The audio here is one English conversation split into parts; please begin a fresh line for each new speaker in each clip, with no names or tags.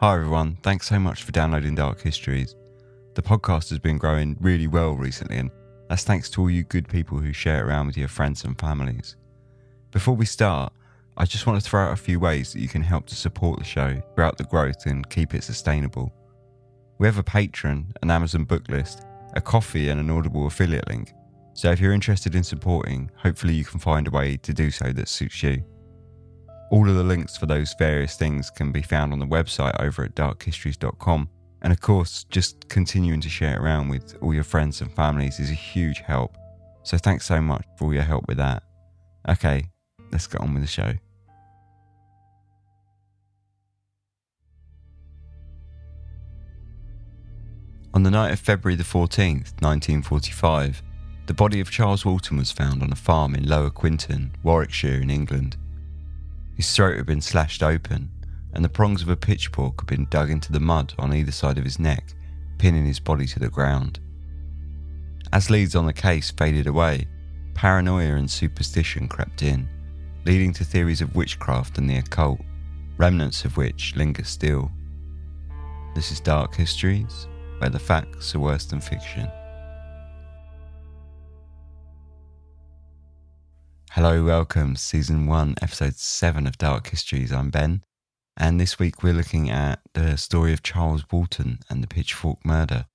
Hi everyone, thanks so much for downloading Dark Histories. The podcast has been growing really well recently, and that's thanks to all you good people who share it around with your friends and families. Before we start, I just want to throw out a few ways that you can help to support the show throughout the growth and keep it sustainable. We have a Patreon, an Amazon book list, a Ko-fi, and an Audible affiliate link. So if you're interested in supporting, hopefully you can find a way to do so that suits you. All of the links for those various things can be found on the website over at darkhistories.com. And of course, just continuing to share it around with all your friends and families is a huge help. So thanks so much for all your help with that. Okay, let's get on with the show. On the night of February the 14th, 1945, the body of Charles Walton was found on a farm in Lower Quinton, Warwickshire, in England. His throat had been slashed open, and the prongs of a pitchfork had been dug into the mud on either side of his neck, pinning his body to the ground. As leads on the case faded away, paranoia and superstition crept in, leading to theories of witchcraft and the occult, remnants of which linger still. This is Dark Histories, where the facts are worse than fiction. Hello, welcome, season one, episode seven of Dark Histories. I'm Ben, and this week we're looking at the story of Charles Walton and the Pitchfork murder.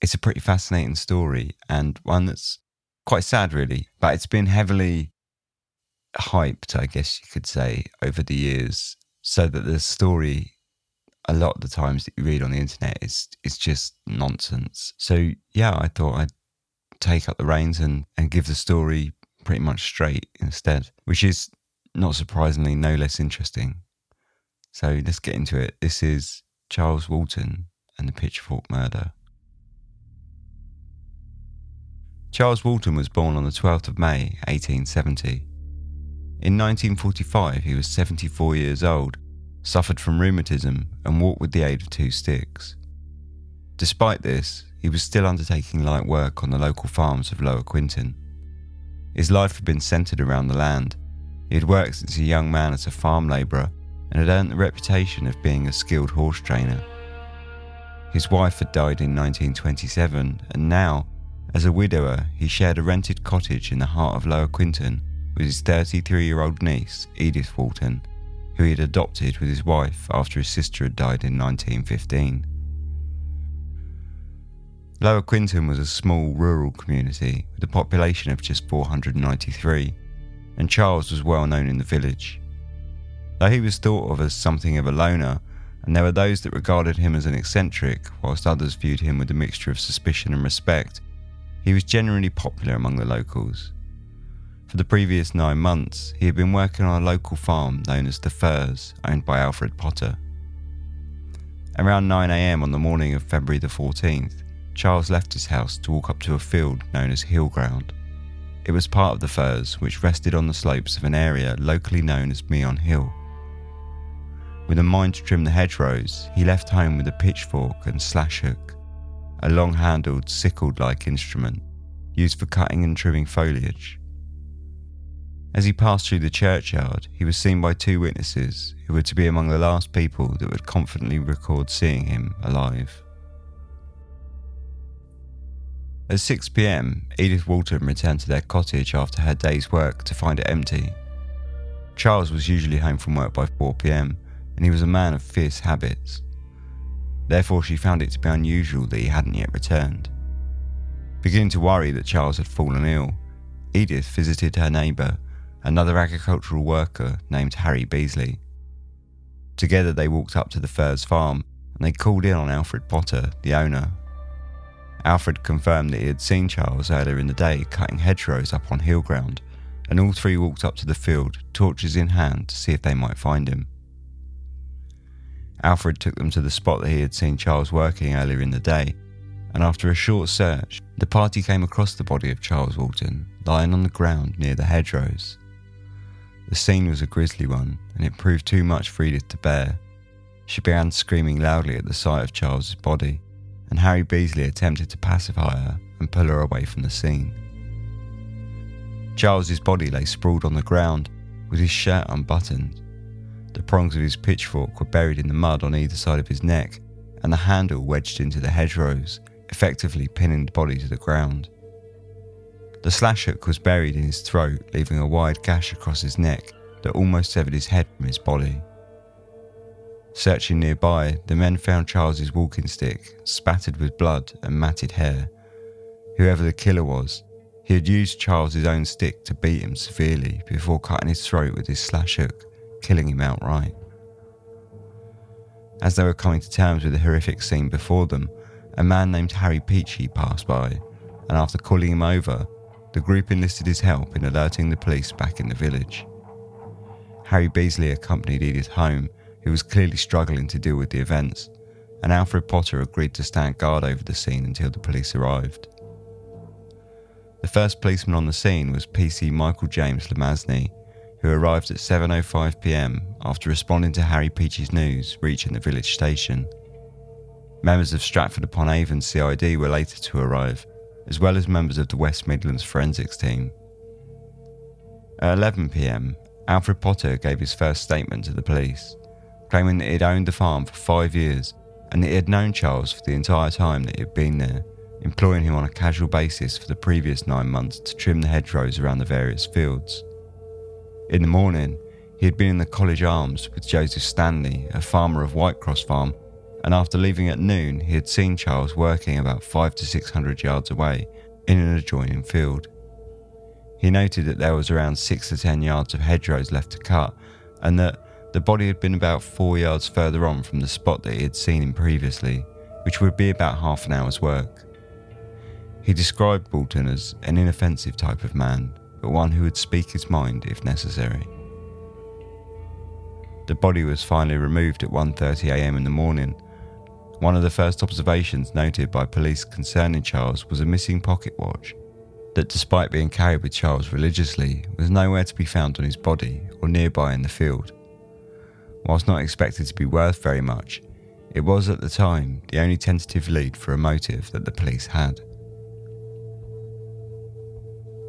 It's a pretty fascinating story and one that's quite sad, really, but it's been heavily hyped, I guess you could say, over the years, so that the story, a lot of the times that you read on the internet, is is just nonsense. So yeah, I thought I'd take up the reins and, and give the story pretty much straight instead, which is not surprisingly no less interesting. So let's get into it. This is Charles Walton and the Pitchfork Murder. Charles Walton was born on the 12th of May 1870. In 1945, he was 74 years old, suffered from rheumatism, and walked with the aid of two sticks. Despite this, he was still undertaking light work on the local farms of Lower Quinton. His life had been centred around the land. He had worked since a young man as a farm labourer and had earned the reputation of being a skilled horse trainer. His wife had died in 1927, and now, as a widower, he shared a rented cottage in the heart of Lower Quinton with his 33 year old niece, Edith Walton, who he had adopted with his wife after his sister had died in 1915. Lower Quinton was a small rural community with a population of just 493, and Charles was well known in the village. Though he was thought of as something of a loner, and there were those that regarded him as an eccentric, whilst others viewed him with a mixture of suspicion and respect, he was generally popular among the locals. For the previous nine months, he had been working on a local farm known as the Firs, owned by Alfred Potter. Around 9am on the morning of February the 14th, Charles left his house to walk up to a field known as Hill Ground. It was part of the Firs, which rested on the slopes of an area locally known as Meon Hill. With a mind to trim the hedgerows, he left home with a pitchfork and slash hook, a long handled, sickled like instrument used for cutting and trimming foliage. As he passed through the churchyard, he was seen by two witnesses who were to be among the last people that would confidently record seeing him alive. At 6 pm, Edith Walton returned to their cottage after her day's work to find it empty. Charles was usually home from work by 4 pm, and he was a man of fierce habits. Therefore, she found it to be unusual that he hadn't yet returned. Beginning to worry that Charles had fallen ill, Edith visited her neighbour, another agricultural worker named Harry Beasley. Together, they walked up to the Firs farm and they called in on Alfred Potter, the owner, Alfred confirmed that he had seen Charles earlier in the day cutting hedgerows up on hill ground, and all three walked up to the field, torches in hand, to see if they might find him. Alfred took them to the spot that he had seen Charles working earlier in the day, and after a short search, the party came across the body of Charles Walton lying on the ground near the hedgerows. The scene was a grisly one, and it proved too much for Edith to bear. She began screaming loudly at the sight of Charles's body and Harry Beasley attempted to pacify her and pull her away from the scene. Charles's body lay sprawled on the ground with his shirt unbuttoned. The prongs of his pitchfork were buried in the mud on either side of his neck, and the handle wedged into the hedgerows, effectively pinning the body to the ground. The slash hook was buried in his throat, leaving a wide gash across his neck that almost severed his head from his body. Searching nearby, the men found Charles's walking stick, spattered with blood and matted hair. Whoever the killer was, he had used Charles's own stick to beat him severely before cutting his throat with his slash hook, killing him outright. As they were coming to terms with the horrific scene before them, a man named Harry Peachy passed by, and after calling him over, the group enlisted his help in alerting the police back in the village. Harry Beasley accompanied Edith home, who was clearly struggling to deal with the events, and Alfred Potter agreed to stand guard over the scene until the police arrived. The first policeman on the scene was PC Michael James Lomasney, who arrived at 7:05 p.m. after responding to Harry Peachy's news reaching the village station. Members of Stratford upon Avon CID were later to arrive, as well as members of the West Midlands forensics team. At 11 pm, Alfred Potter gave his first statement to the police, claiming that he had owned the farm for five years and that he had known Charles for the entire time that he had been there, employing him on a casual basis for the previous nine months to trim the hedgerows around the various fields. In the morning, he had been in the College Arms with Joseph Stanley, a farmer of Whitecross Farm, and after leaving at noon, he had seen Charles working about five to six hundred yards away in an adjoining field. He noted that there was around six to ten yards of hedgerows left to cut, and that the body had been about four yards further on from the spot that he had seen him previously, which would be about half an hour's work. He described Walton as an inoffensive type of man, but one who would speak his mind if necessary. The body was finally removed at 1:30 a.m. in the morning one of the first observations noted by police concerning Charles was a missing pocket watch that, despite being carried with Charles religiously, was nowhere to be found on his body or nearby in the field. Whilst not expected to be worth very much, it was at the time the only tentative lead for a motive that the police had.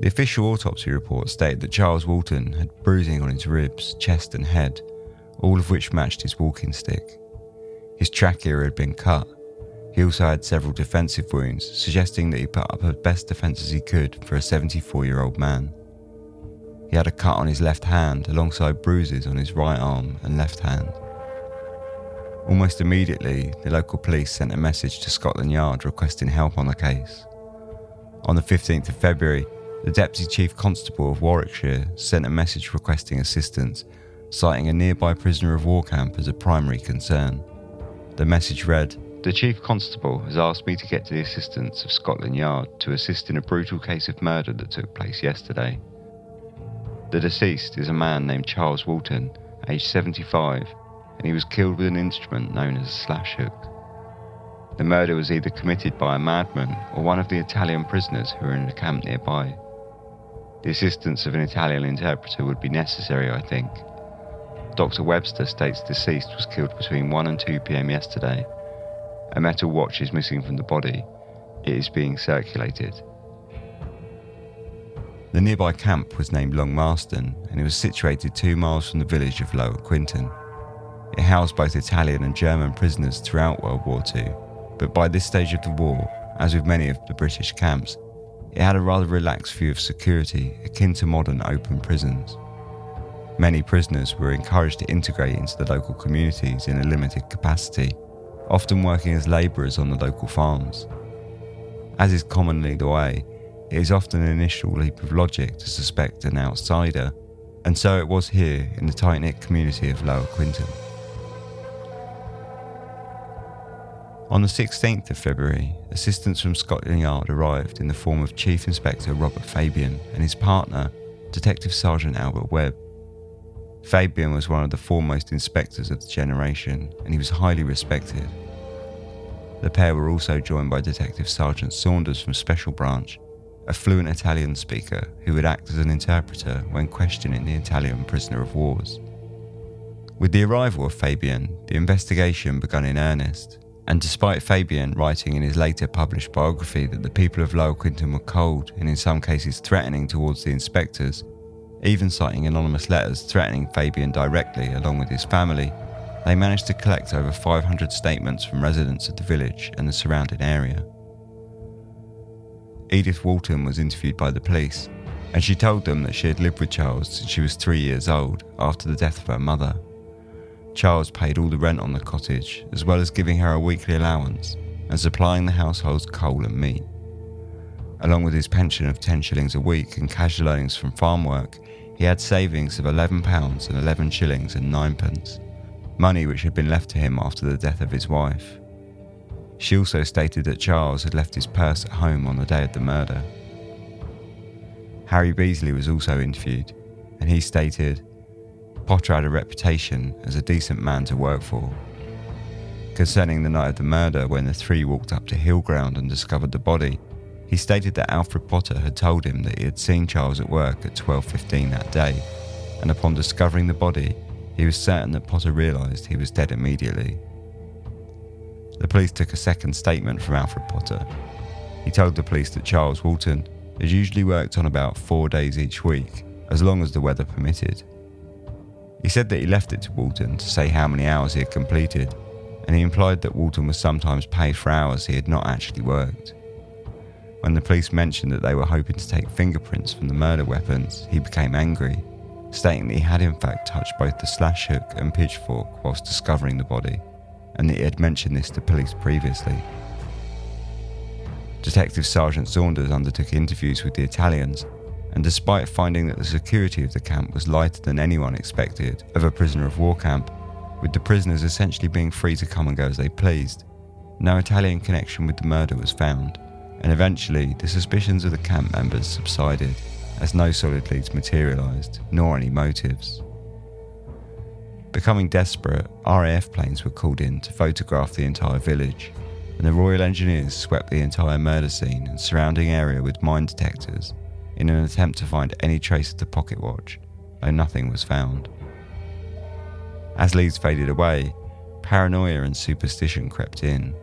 The official autopsy report stated that Charles Walton had bruising on his ribs, chest, and head, all of which matched his walking stick. His trachea had been cut. He also had several defensive wounds, suggesting that he put up as best defence as he could for a 74 year old man. He had a cut on his left hand alongside bruises on his right arm and left hand. Almost immediately, the local police sent a message to Scotland Yard requesting help on the case. On the 15th of February, the Deputy Chief Constable of Warwickshire sent a message requesting assistance, citing a nearby prisoner of war camp as a primary concern. The message read The Chief Constable has asked me to get to the assistance of Scotland Yard to assist in a brutal case of murder that took place yesterday. The deceased is a man named Charles Walton, aged 75, and he was killed with an instrument known as a slash hook. The murder was either committed by a madman or one of the Italian prisoners who were in a camp nearby. The assistance of an Italian interpreter would be necessary, I think, Dr. Webster states deceased was killed between 1 and 2 pm yesterday. A metal watch is missing from the body. It is being circulated. The nearby camp was named Long Marston and it was situated two miles from the village of Lower Quinton. It housed both Italian and German prisoners throughout World War II, but by this stage of the war, as with many of the British camps, it had a rather relaxed view of security akin to modern open prisons. Many prisoners were encouraged to integrate into the local communities in a limited capacity, often working as labourers on the local farms. As is commonly the way, it is often an initial leap of logic to suspect an outsider, and so it was here in the tight knit community of Lower Quinton. On the 16th of February, assistance from Scotland Yard arrived in the form of Chief Inspector Robert Fabian and his partner, Detective Sergeant Albert Webb. Fabian was one of the foremost inspectors of the generation, and he was highly respected. The pair were also joined by Detective Sergeant Saunders from Special Branch, a fluent Italian speaker who would act as an interpreter when questioning the Italian prisoner of wars. With the arrival of Fabian, the investigation began in earnest, and despite Fabian writing in his later published biography that the people of Lower Quinton were cold and in some cases threatening towards the inspectors, Even citing anonymous letters threatening Fabian directly along with his family, they managed to collect over 500 statements from residents of the village and the surrounding area. Edith Walton was interviewed by the police, and she told them that she had lived with Charles since she was three years old after the death of her mother. Charles paid all the rent on the cottage, as well as giving her a weekly allowance and supplying the household's coal and meat. Along with his pension of 10 shillings a week and casual earnings from farm work, he had savings of £11 and 11 shillings and 9 pence, money which had been left to him after the death of his wife. She also stated that Charles had left his purse at home on the day of the murder. Harry Beasley was also interviewed, and he stated Potter had a reputation as a decent man to work for. Concerning the night of the murder, when the three walked up to Hillground and discovered the body, he stated that Alfred Potter had told him that he had seen Charles at work at 12:15 that day, and upon discovering the body, he was certain that Potter realised he was dead immediately. The police took a second statement from Alfred Potter. He told the police that Charles Walton had usually worked on about four days each week, as long as the weather permitted. He said that he left it to Walton to say how many hours he had completed, and he implied that Walton was sometimes paid for hours he had not actually worked. When the police mentioned that they were hoping to take fingerprints from the murder weapons, he became angry, stating that he had in fact touched both the slash hook and pitchfork whilst discovering the body and that he had mentioned this to police previously. Detective Sergeant Saunders undertook interviews with the Italians, and despite finding that the security of the camp was lighter than anyone expected of a prisoner of war camp, with the prisoners essentially being free to come and go as they pleased, no Italian connection with the murder was found, and eventually the suspicions of the camp members subsided as no solid leads materialised, nor any motives. Becoming desperate, RAF planes were called in to photograph the entire village, and the Royal Engineers swept the entire murder scene and surrounding area with mine detectors in an attempt to find any trace of the pocket watch, though nothing was found. As leads faded away, paranoia and superstition crept in.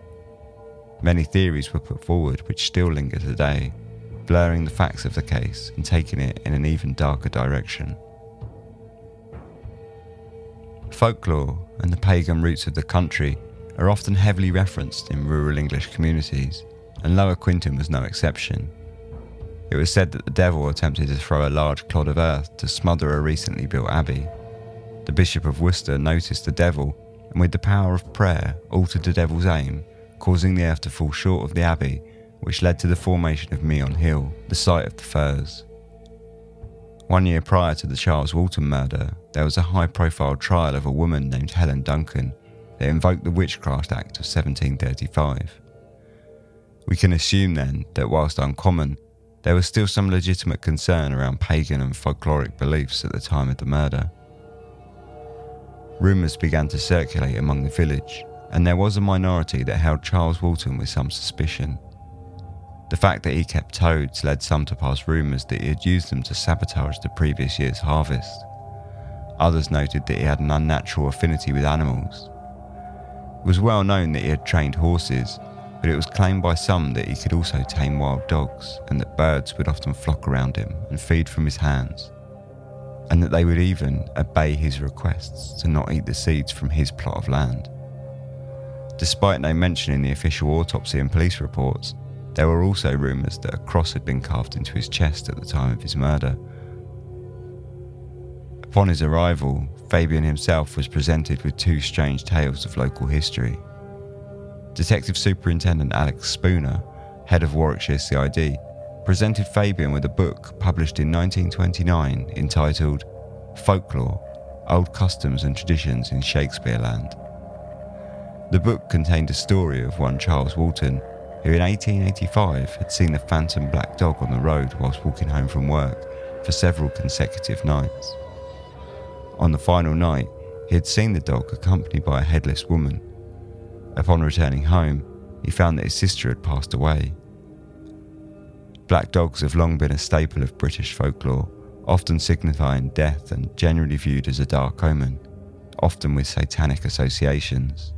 Many theories were put forward which still linger today, blurring the facts of the case and taking it in an even darker direction. Folklore and the pagan roots of the country are often heavily referenced in rural English communities, and Lower Quinton was no exception. It was said that the devil attempted to throw a large clod of earth to smother a recently built abbey. The Bishop of Worcester noticed the devil and, with the power of prayer, altered the devil's aim, causing the earth to fall short of the abbey, which led to the formation of Meon Hill, the site of the Firs. One year prior to the Charles Walton murder, there was a high profile trial of a woman named Helen Duncan that invoked the Witchcraft Act of 1735. We can assume then that whilst uncommon, there was still some legitimate concern around pagan and folkloric beliefs at the time of the murder. Rumours began to circulate among the village, and there was a minority that held Charles Walton with some suspicion. The fact that he kept toads led some to pass rumours that he had used them to sabotage the previous year's harvest. Others noted that he had an unnatural affinity with animals. It was well known that he had trained horses, but it was claimed by some that he could also tame wild dogs and that birds would often flock around him and feed from his hands, and that they would even obey his requests to not eat the seeds from his plot of land. Despite no mention in the official autopsy and police reports, there were also rumours that a cross had been carved into his chest at the time of his murder. Upon his arrival, Fabian himself was presented with two strange tales of local history. Detective Superintendent Alex Spooner, head of Warwickshire CID, presented Fabian with a book published in 1929 entitled Folklore Old Customs and Traditions in Shakespeare Land. The book contained a story of one Charles Walton who in 1885 had seen the phantom black dog on the road whilst walking home from work for several consecutive nights. On the final night, he had seen the dog accompanied by a headless woman. Upon returning home, he found that his sister had passed away. Black dogs have long been a staple of British folklore, often signifying death and generally viewed as a dark omen, often with satanic associations.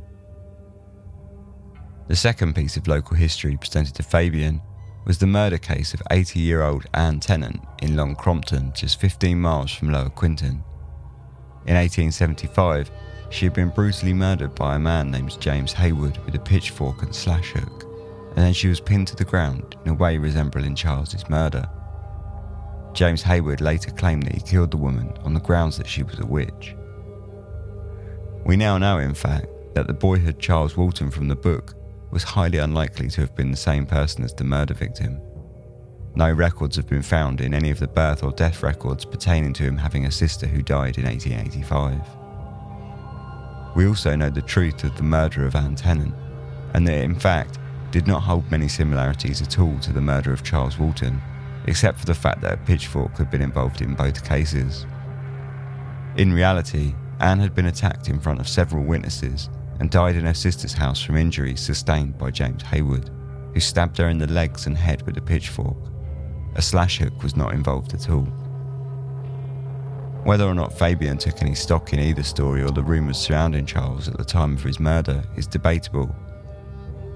The second piece of local history presented to Fabian was the murder case of 80 year old Anne Tennant in Long Compton, just 15 miles from Lower Quinton. In 1875, she had been brutally murdered by a man named James Haywood with a pitchfork and slash hook, and then she was pinned to the ground in a way resembling Charles's murder. James Haywood later claimed that he killed the woman on the grounds that she was a witch. We now know, in fact, that the boyhood Charles Walton from the book was highly unlikely to have been the same person as the murder victim. No records have been found in any of the birth or death records pertaining to him having a sister who died in 1885. We also know the truth of the murder of Anne Tennant, and that it in fact did not hold many similarities at all to the murder of Charles Walton, except for the fact that a pitchfork had been involved in both cases. In reality, Anne had been attacked in front of several witnesses and died in her sister's house from injuries sustained by James Haywood, who stabbed her in the legs and head with a pitchfork. A slash hook was not involved at all. Whether or not Fabian took any stock in either story or the rumours surrounding Charles at the time of his murder is debatable.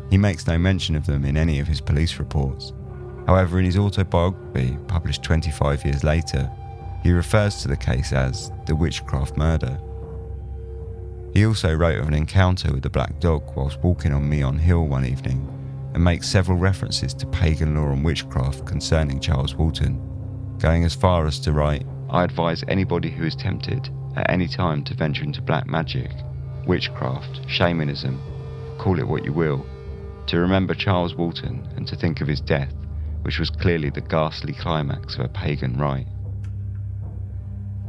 He makes no mention of them in any of his police reports. However, in his autobiography, published 25 years later, he refers to the case as the witchcraft murder. He also wrote of an encounter with the black dog whilst walking on Meon Hill one evening and makes several references to pagan lore and witchcraft concerning Charles Walton, going as far as to write, I advise anybody who is tempted at any time to venture into black magic, witchcraft, shamanism, call it what you will, to remember Charles Walton and to think of his death, which was clearly the ghastly climax of a pagan rite.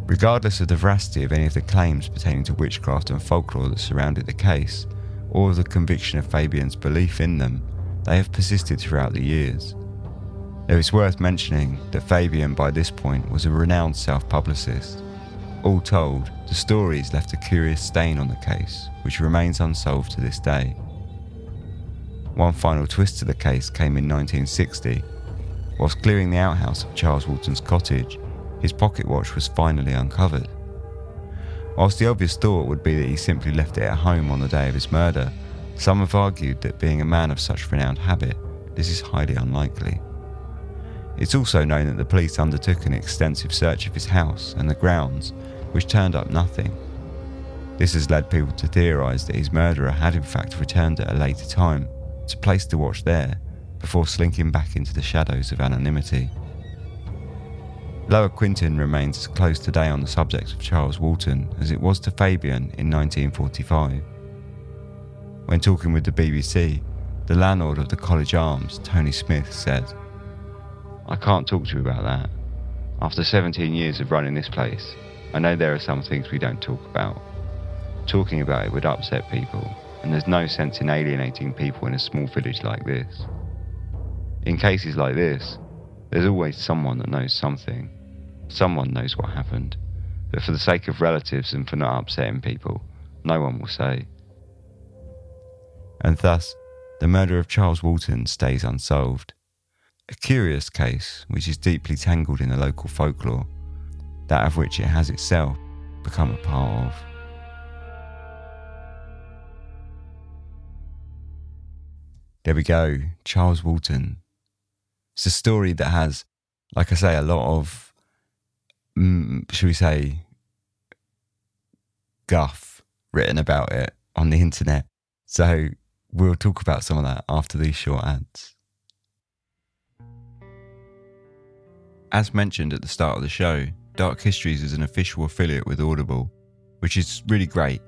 Regardless of the veracity of any of the claims pertaining to witchcraft and folklore that surrounded the case, or the conviction of Fabian's belief in them, they have persisted throughout the years. Though it's worth mentioning that Fabian by this point was a renowned self publicist. All told, the stories left a curious stain on the case, which remains unsolved to this day. One final twist to the case came in 1960. Whilst clearing the outhouse of Charles Walton's cottage, his pocket watch was finally uncovered. Whilst the obvious thought would be that he simply left it at home on the day of his murder, some have argued that being a man of such renowned habit, this is highly unlikely. It's also known that the police undertook an extensive search of his house and the grounds, which turned up nothing. This has led people to theorise that his murderer had in fact returned at a later time to place the watch there before slinking back into the shadows of anonymity. Lower Quinton remains as close today on the subject of Charles Walton as it was to Fabian in 1945. When talking with the BBC, the landlord of the College Arms, Tony Smith, said, I can't talk to you about that. After 17 years of running this place, I know there are some things we don't talk about. Talking about it would upset people, and there's no sense in alienating people in a small village like this. In cases like this, there's always someone that knows something. Someone knows what happened, but for the sake of relatives and for not upsetting people, no one will say. And thus, the murder of Charles Walton stays unsolved. A curious case which is deeply tangled in the local folklore, that of which it has itself become a part of. There we go, Charles Walton. It's a story that has, like I say, a lot of Mm, should we say, guff written about it on the internet. So we'll talk about some of that after these short ads. As mentioned at the start of the show, Dark Histories is an official affiliate with Audible, which is really great.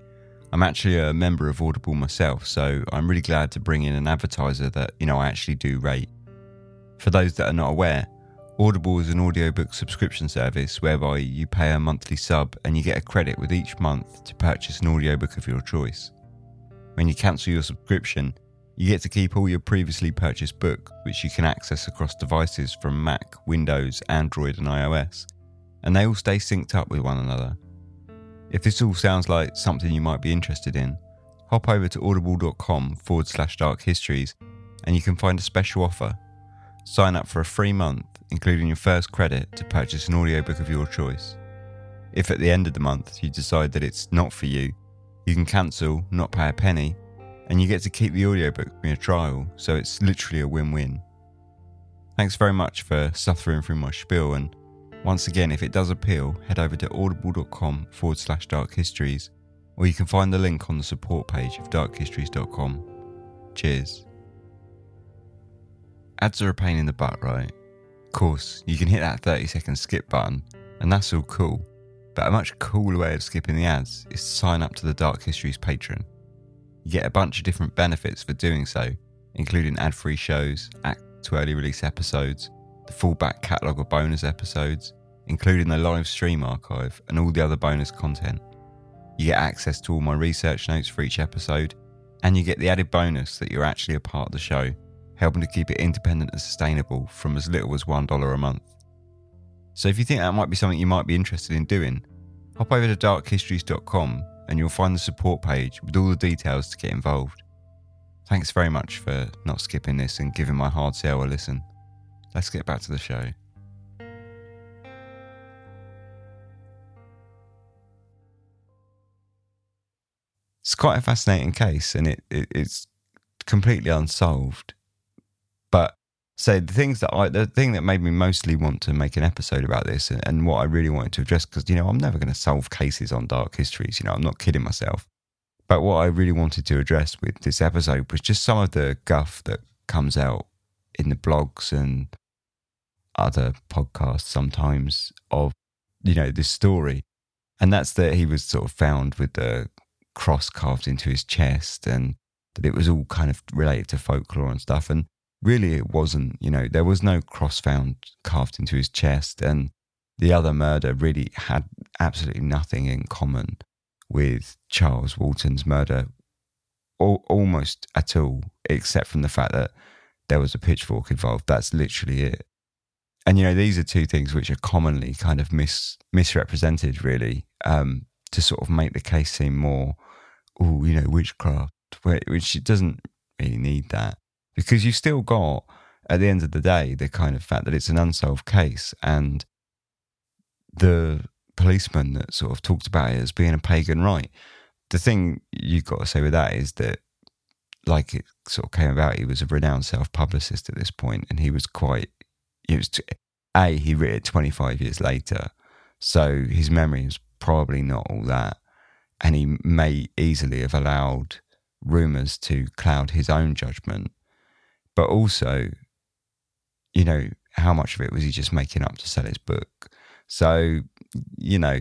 I'm actually a member of Audible myself, so I'm really glad to bring in an advertiser that, you know, I actually do rate. For those that are not aware, Audible is an audiobook subscription service whereby you pay a monthly sub and you get a credit with each month to purchase an audiobook of your choice. When you cancel your subscription, you get to keep all your previously purchased book, which you can access across devices from Mac, Windows, Android, and iOS, and they all stay synced up with one another. If this all sounds like something you might be interested in, hop over to audible.com forward slash dark histories and you can find a special offer. Sign up for a free month including your first credit to purchase an audiobook of your choice. If at the end of the month you decide that it's not for you, you can cancel, not pay a penny, and you get to keep the audiobook from your trial, so it's literally a win win. Thanks very much for suffering through my spiel. And once again, if it does appeal, head over to audible.com forward slash dark histories, or you can find the link on the support page of darkhistories.com. Cheers. Ads are a pain in the butt, right? Of course, you can hit that 30 second skip button, and that's all cool. But a much cooler way of skipping the ads is to sign up to the Dark Histories Patreon. You get a bunch of different benefits for doing so, including ad free shows, access to early release episodes, the full back catalogue of bonus episodes, including the live stream archive and all the other bonus content. You get access to all my research notes for each episode, and you get the added bonus that you're actually a part of the show, helping to keep it independent and sustainable from as little as $1 a month. So if you think that might be something you might be interested in doing, hop over to darkhistories.com and you'll find the support page with all the details to get involved. Thanks very much for not skipping this and giving my hard sell a listen. Let's get back to the show. It's quite a fascinating case and it, it it's completely unsolved. But so the things that I, the thing that made me mostly want to make an episode about this, and, and what I really wanted to address, because you know I'm never going to solve cases on dark histories. You know I'm not kidding myself. But what I really wanted to address with this episode was just some of the guff that comes out in the blogs and other podcasts sometimes of you know this story, and that's that he was sort of found with the cross carved into his chest, and that it was all kind of related to folklore and stuff, and really it wasn't. You know, there was no cross found carved into his chest, and the other murder really had absolutely nothing in common with Charles Walton's murder, al- almost at all, except from the fact that there was a pitchfork involved. That's literally it. And you know, these are two things which are commonly kind of mis misrepresented, really, um, to sort of make the case seem more, oh, you know, witchcraft, which it doesn't really need that because you've still got, at the end of the day, the kind of fact that it's an unsolved case and the policeman that sort of talked about it as being a pagan rite The thing you've got to say with that is that, like it sort of came about, he was a renowned self publicist at this point, and he was quite. He was a he wrote it 25 years later, so his memory is probably not all that, and he may easily have allowed rumors to cloud his own judgment but also, you know, how much of it was he just making up to sell his book? So, you know,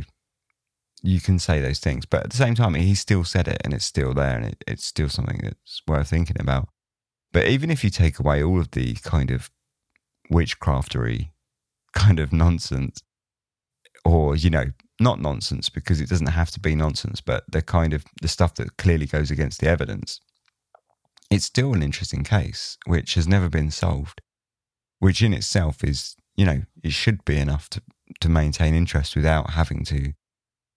you can say those things, but at the same time, he still said it and it's still there and it, it's still something that's worth thinking about. But even if you take away all of the kind of witchcraftery kind of nonsense, or, you know, not nonsense because it doesn't have to be nonsense, but the kind of the stuff that clearly goes against the evidence, it's still an interesting case which has never been solved, which in itself is, you know, it should be enough to, to maintain interest without having to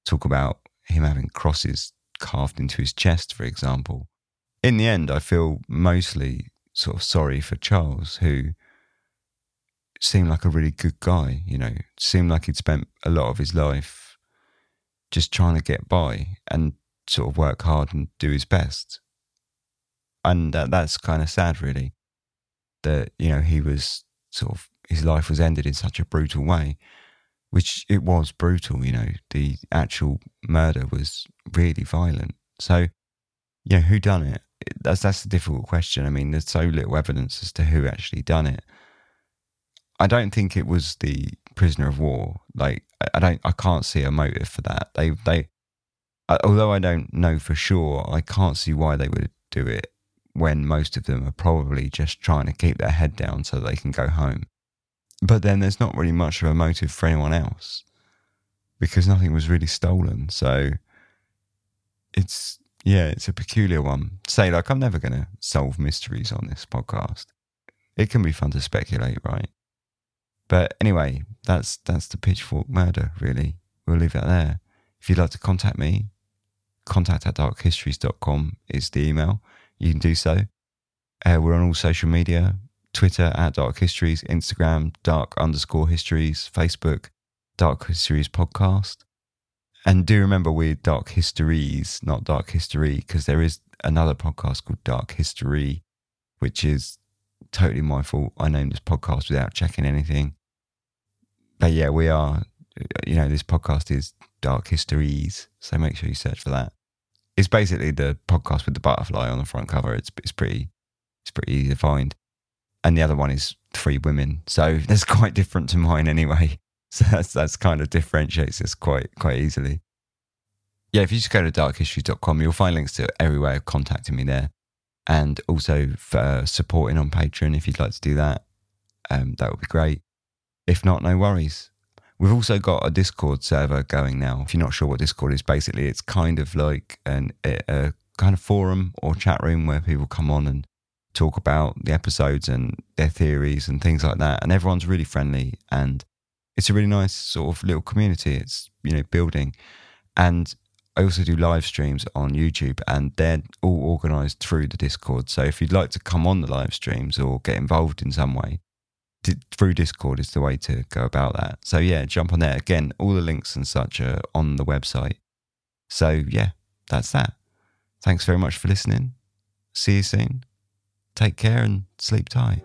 talk about him having crosses carved into his chest, for example. In the end, I feel mostly sort of sorry for Charles, who seemed like a really good guy, you know, seemed like he'd spent a lot of his life just trying to get by and sort of work hard and do his best and that's kind of sad, really. That you know he was sort of his life was ended in such a brutal way, which it was brutal. You know, the actual murder was really violent. So, you know, who done it? That's that's a difficult question. I mean, there's so little evidence as to who actually done it. I don't think it was the prisoner of war. Like, I don't, I can't see a motive for that. They, they, although I don't know for sure, I can't see why they would do it when most of them are probably just trying to keep their head down so they can go home. But then there's not really much of a motive for anyone else because nothing was really stolen. So it's, yeah, it's a peculiar one. Say, like, I'm never going to solve mysteries on this podcast. It can be fun to speculate, right? But anyway, that's that's the pitchfork murder, really. We'll leave it there. If you'd like to contact me, contact at darkhistories.com is the email you can do so. Uh, we're on all social media Twitter at Dark Histories, Instagram, Dark underscore Histories, Facebook, Dark Histories Podcast. And do remember we're Dark Histories, not Dark History, because there is another podcast called Dark History, which is totally my fault. I named this podcast without checking anything. But yeah, we are, you know, this podcast is Dark Histories. So make sure you search for that. It's basically the podcast with the butterfly on the front cover. It's, it's pretty, it's pretty easy to find. And the other one is Three Women. So that's quite different to mine anyway. So that's, that's kind of differentiates us quite, quite easily. Yeah, if you just go to darkhistories.com, you'll find links to every way of contacting me there and also for supporting on Patreon if you'd like to do that. Um, that would be great. If not, no worries. We've also got a Discord server going now. If you're not sure what Discord is, basically it's kind of like an, a, kind of forum or chat room where people come on and talk about the episodes and their theories and things like that. And everyone's really friendly and it's a really nice sort of little community. It's, you know, building. And I also do live streams on YouTube and they're all organized through the Discord. So if you'd like to come on the live streams or get involved in some way, through Discord is the way to go about that. So yeah, jump on there. Again, all the links and such are on the website. So yeah, that's that. Thanks very much for listening. See you soon. Take care and sleep tight.